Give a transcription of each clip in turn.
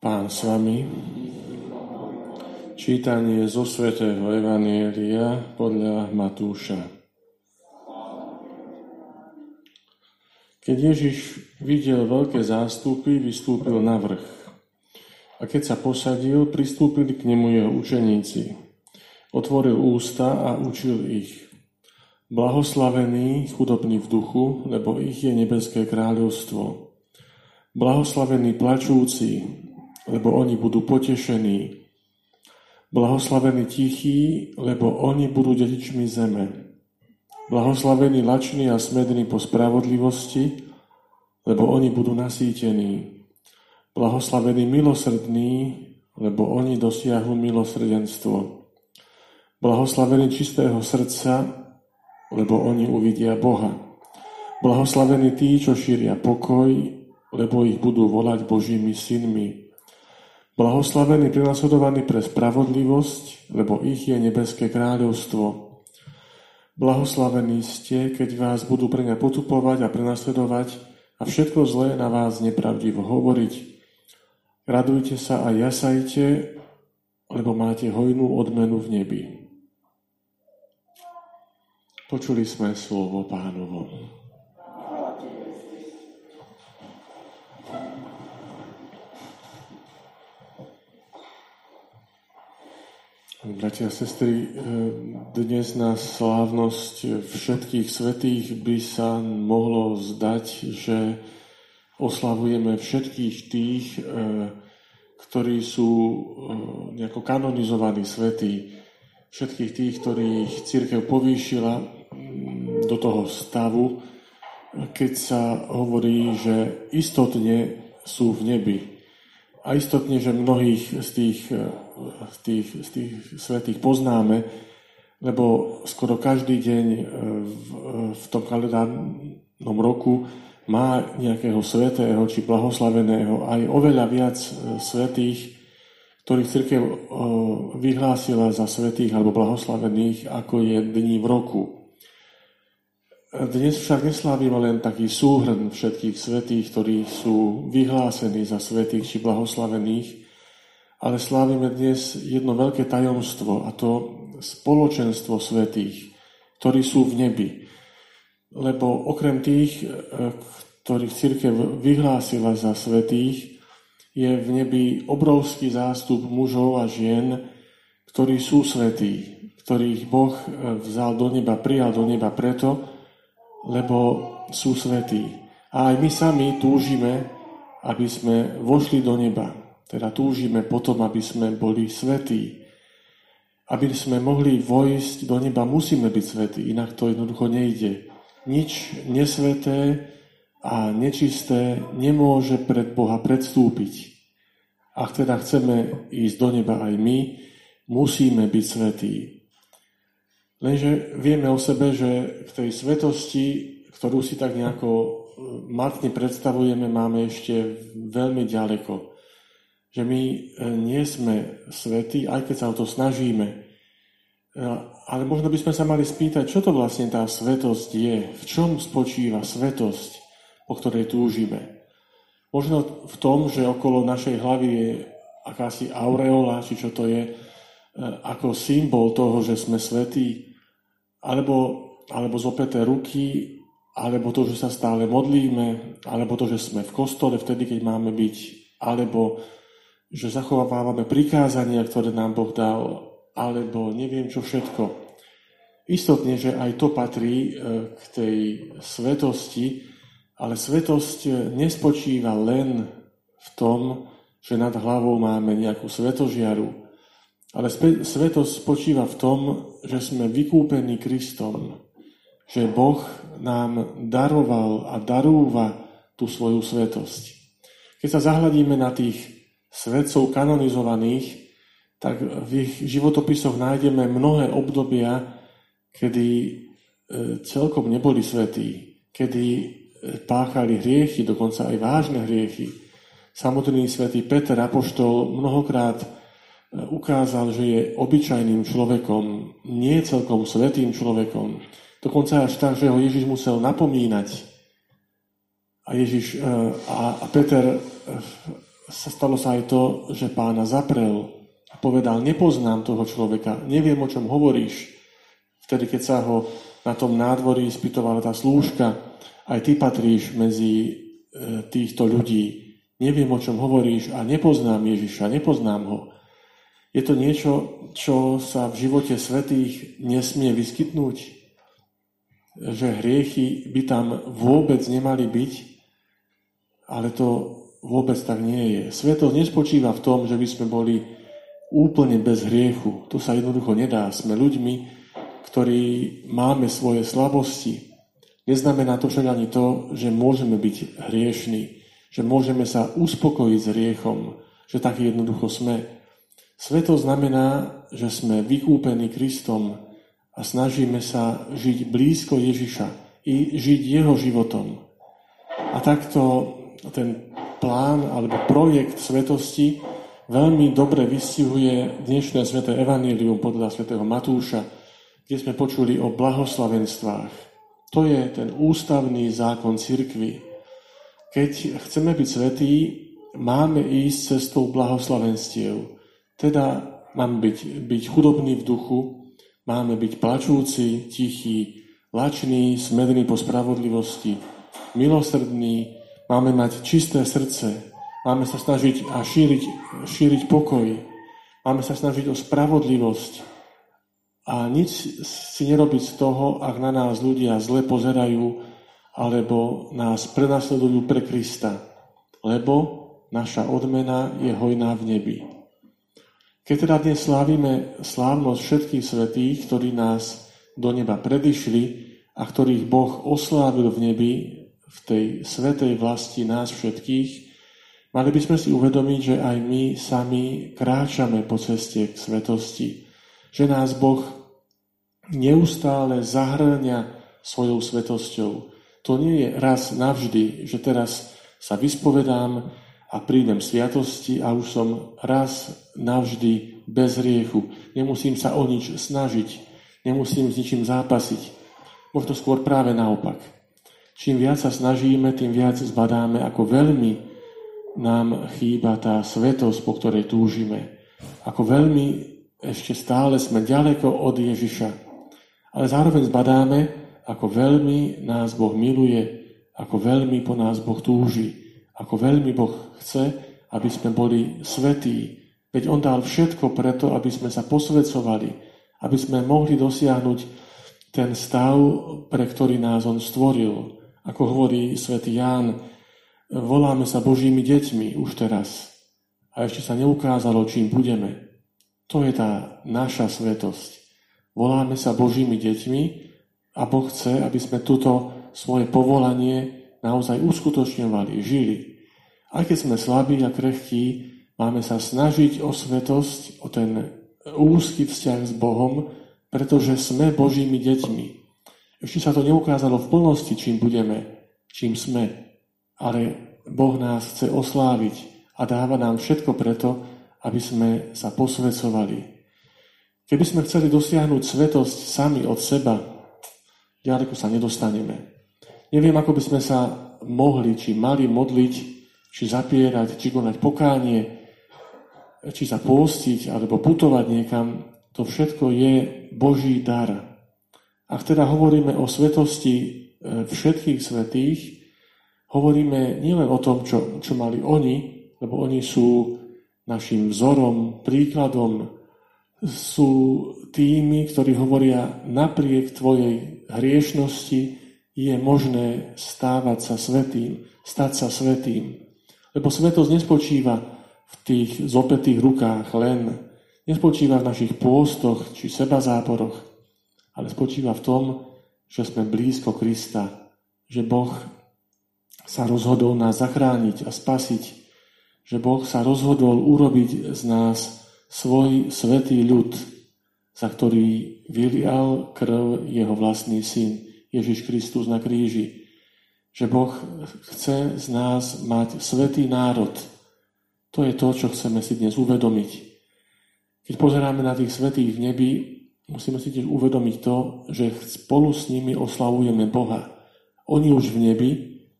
Pán s vami. Čítanie zo svätého Evanielia podľa Matúša. Keď Ježiš videl veľké zástupy, vystúpil na vrch. A keď sa posadil, pristúpili k nemu jeho učeníci. Otvoril ústa a učil ich. Blahoslavení chudobní v duchu, lebo ich je nebeské kráľovstvo. Blahoslavení plačúci, lebo oni budú potešení. Blahoslavení tichí, lebo oni budú dedičmi zeme. Blahoslavení lační a smední po spravodlivosti, lebo oni budú nasýtení. Blahoslavení milosrdní, lebo oni dosiahnu milosrdenstvo. Blahoslavení čistého srdca, lebo oni uvidia Boha. Blahoslavení tí, čo šíria pokoj, lebo ich budú volať Božími synmi. Blahoslavení prenasledovaní pre spravodlivosť, lebo ich je nebeské kráľovstvo. Blahoslavení ste, keď vás budú pre ne potupovať a prenasledovať a všetko zlé na vás nepravdivo hovoriť. Radujte sa a jasajte, lebo máte hojnú odmenu v nebi. Počuli sme slovo pánovo. Bratia a sestry, eh, dnes na slávnosť všetkých svetých by sa mohlo zdať, že oslavujeme všetkých tých, eh, ktorí sú eh, nejako kanonizovaní svetí, všetkých tých, ktorých církev povýšila mm, do toho stavu, keď sa hovorí, že istotne sú v nebi. A istotne, že mnohých z tých, eh, z tých, z tých svetých poznáme, lebo skoro každý deň eh, v, v tom kalendárnom roku má nejakého svetého či blahoslaveného aj oveľa viac svetých, ktorých církev vyhlásila za svetých alebo blahoslavených, ako je dní v roku. Dnes však neslávime len taký súhrn všetkých svetých, ktorí sú vyhlásení za svetých či blahoslavených, ale slávime dnes jedno veľké tajomstvo a to spoločenstvo svetých, ktorí sú v nebi. Lebo okrem tých, e, ktorých církev vyhlásila za svetých, je v nebi obrovský zástup mužov a žien, ktorí sú svetí, ktorých Boh e, vzal do neba, prijal do neba preto, lebo sú svetí. A aj my sami túžime, aby sme vošli do neba. Teda túžime potom, aby sme boli svetí. Aby sme mohli vojsť do neba, musíme byť svetí, inak to jednoducho nejde. Nič nesveté a nečisté nemôže pred Boha predstúpiť. Ak teda chceme ísť do neba aj my, musíme byť svetí. Lenže vieme o sebe, že k tej svetosti, ktorú si tak nejako e, matne predstavujeme, máme ešte veľmi ďaleko. Že my e, nie sme svetí, aj keď sa o to snažíme. E, ale možno by sme sa mali spýtať, čo to vlastne tá svetosť je, v čom spočíva svetosť, po ktorej túžime. Možno v tom, že okolo našej hlavy je akási aureola, či čo to je, ako symbol toho, že sme svetí, alebo, alebo zopeté ruky, alebo to, že sa stále modlíme, alebo to, že sme v kostole vtedy, keď máme byť, alebo že zachovávame prikázania, ktoré nám Boh dal, alebo neviem čo všetko. Istotne, že aj to patrí e, k tej svetosti, ale svetosť nespočíva len v tom, že nad hlavou máme nejakú svetožiaru, ale svetosť spočíva v tom, že sme vykúpení Kristom, že Boh nám daroval a darúva tú svoju svetosť. Keď sa zahľadíme na tých svetcov kanonizovaných, tak v ich životopisoch nájdeme mnohé obdobia, kedy e, celkom neboli svetí, kedy e, páchali hriechy, dokonca aj vážne hriechy. Samotný svätý Peter Apoštol mnohokrát ukázal, že je obyčajným človekom, nie celkom svetým človekom. Dokonca až tak, že ho Ježiš musel napomínať. A Ježiš e, a, a Peter e, stalo sa aj to, že pána zaprel a povedal, nepoznám toho človeka, neviem, o čom hovoríš. Vtedy, keď sa ho na tom nádvorí spýtovala tá slúžka, aj ty patríš medzi e, týchto ľudí. Neviem, o čom hovoríš a nepoznám Ježiša, nepoznám ho. Je to niečo, čo sa v živote svetých nesmie vyskytnúť? Že hriechy by tam vôbec nemali byť? Ale to vôbec tak nie je. Svetosť nespočíva v tom, že by sme boli úplne bez hriechu. To sa jednoducho nedá. Sme ľuďmi, ktorí máme svoje slabosti. Neznamená to však ani to, že môžeme byť hriešní, že môžeme sa uspokojiť s hriechom, že tak jednoducho sme. Sveto znamená, že sme vykúpení Kristom a snažíme sa žiť blízko Ježiša i žiť jeho životom. A takto ten plán alebo projekt svetosti veľmi dobre vystihuje dnešné sveté evanílium podľa svätého Matúša, kde sme počuli o blahoslavenstvách. To je ten ústavný zákon cirkvy. Keď chceme byť svetí, máme ísť cestou blahoslavenstiev. Teda máme byť, byť chudobní v duchu, máme byť plačúci, tichí, lační, smední po spravodlivosti, milosrdní, máme mať čisté srdce, máme sa snažiť a šíriť, šíriť pokoj, máme sa snažiť o spravodlivosť a nič si nerobiť z toho, ak na nás ľudia zle pozerajú alebo nás prenasledujú pre Krista, lebo naša odmena je hojná v nebi. Keď teda dnes slávime slávnosť všetkých svetých, ktorí nás do neba predišli a ktorých Boh oslávil v nebi, v tej svetej vlasti nás všetkých, mali by sme si uvedomiť, že aj my sami kráčame po ceste k svetosti. Že nás Boh neustále zahrňa svojou svetosťou. To nie je raz navždy, že teraz sa vyspovedám a prídem sviatosti a už som raz navždy bez riechu. Nemusím sa o nič snažiť, nemusím s ničím zápasiť. Možno skôr práve naopak. Čím viac sa snažíme, tým viac zbadáme, ako veľmi nám chýba tá svetosť, po ktorej túžime. Ako veľmi ešte stále sme ďaleko od Ježiša. Ale zároveň zbadáme, ako veľmi nás Boh miluje, ako veľmi po nás Boh túži ako veľmi Boh chce, aby sme boli svetí. Veď On dal všetko preto, aby sme sa posvedcovali, aby sme mohli dosiahnuť ten stav, pre ktorý nás On stvoril. Ako hovorí svätý Ján, voláme sa Božími deťmi už teraz. A ešte sa neukázalo, čím budeme. To je tá naša svetosť. Voláme sa Božími deťmi a Boh chce, aby sme túto svoje povolanie naozaj uskutočňovali, žili. Aj keď sme slabí a krehkí, máme sa snažiť o svetosť, o ten úzky vzťah s Bohom, pretože sme Božími deťmi. Ešte sa to neukázalo v plnosti, čím budeme, čím sme. Ale Boh nás chce osláviť a dáva nám všetko preto, aby sme sa posvedcovali. Keby sme chceli dosiahnuť svetosť sami od seba, ďaleko sa nedostaneme. Neviem, ako by sme sa mohli, či mali modliť, či zapierať, či konať pokánie, či sa pôstiť, alebo putovať niekam. To všetko je Boží dar. Ak teda hovoríme o svetosti e, všetkých svetých, hovoríme nielen o tom, čo, čo mali oni, lebo oni sú našim vzorom, príkladom, sú tými, ktorí hovoria napriek tvojej hriešnosti je možné stávať sa svetým, stať sa svetým. Lebo svetosť nespočíva v tých zopetých rukách len, nespočíva v našich pôstoch či sebazáporoch, ale spočíva v tom, že sme blízko Krista, že Boh sa rozhodol nás zachrániť a spasiť, že Boh sa rozhodol urobiť z nás svoj svetý ľud, za ktorý vylial krv jeho vlastný syn. Ježiš Kristus na kríži. Že Boh chce z nás mať svetý národ. To je to, čo chceme si dnes uvedomiť. Keď pozeráme na tých svetých v nebi, musíme si tiež uvedomiť to, že spolu s nimi oslavujeme Boha. Oni už v nebi,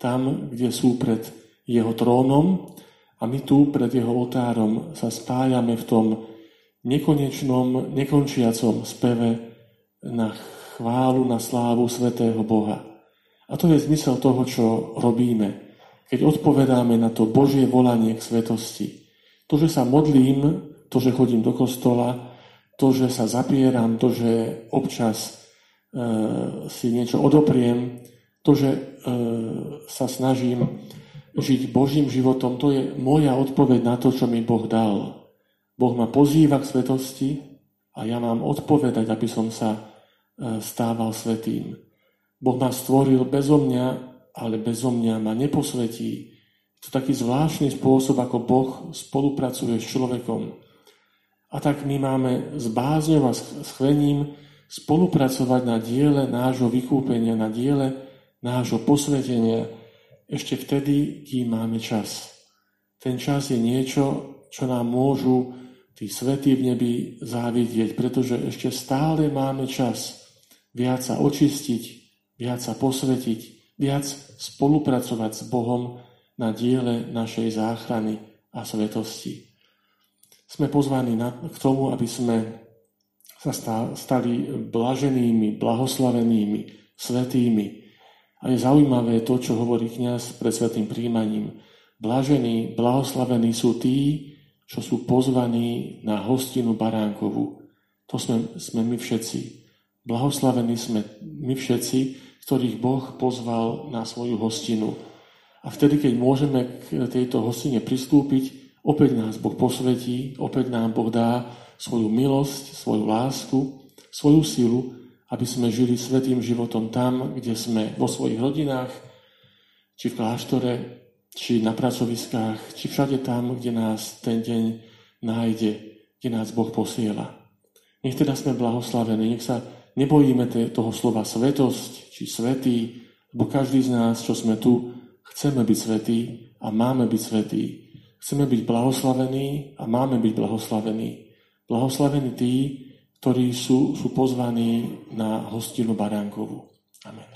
tam, kde sú pred jeho trónom A my tu pred jeho otárom sa spájame v tom nekonečnom, nekončiacom speve na chválu, na slávu Svetého Boha. A to je zmysel toho, čo robíme. Keď odpovedáme na to Božie volanie k svetosti. To, že sa modlím, to, že chodím do kostola, to, že sa zapieram, to, že občas e, si niečo odopriem, to, že e, sa snažím žiť Božím životom, to je moja odpoveď na to, čo mi Boh dal. Boh ma pozýva k svetosti a ja mám odpovedať, aby som sa stával svetým. Boh ma stvoril bezo mňa, ale bezo mňa ma neposvetí. Je to taký zvláštny spôsob, ako Boh spolupracuje s človekom. A tak my máme s bázňou a s chvením spolupracovať na diele nášho vykúpenia, na diele nášho posvetenia ešte vtedy, kým máme čas. Ten čas je niečo, čo nám môžu tí svetí v nebi závidieť, pretože ešte stále máme čas viac sa očistiť, viac sa posvetiť, viac spolupracovať s Bohom na diele našej záchrany a svetosti. Sme pozvaní k tomu, aby sme sa stali blaženými, blahoslavenými, svetými. A je zaujímavé to, čo hovorí kniaz pred svetým príjmaním. Blažení, blahoslavení sú tí, čo sú pozvaní na hostinu baránkovú. To sme, sme my všetci. Blahoslavení sme my všetci, ktorých Boh pozval na svoju hostinu. A vtedy, keď môžeme k tejto hostine pristúpiť, opäť nás Boh posvetí, opäť nám Boh dá svoju milosť, svoju lásku, svoju silu, aby sme žili svetým životom tam, kde sme vo svojich rodinách, či v kláštore, či na pracoviskách, či všade tam, kde nás ten deň nájde, kde nás Boh posiela. Nech teda sme blahoslavení, nech sa nebojíme toho slova svetosť či svetý, lebo každý z nás, čo sme tu, chceme byť svetí a máme byť svetí. Chceme byť blahoslavení a máme byť blahoslavení. Blahoslavení tí, ktorí sú, sú pozvaní na hostinu Baránkovu. Amen.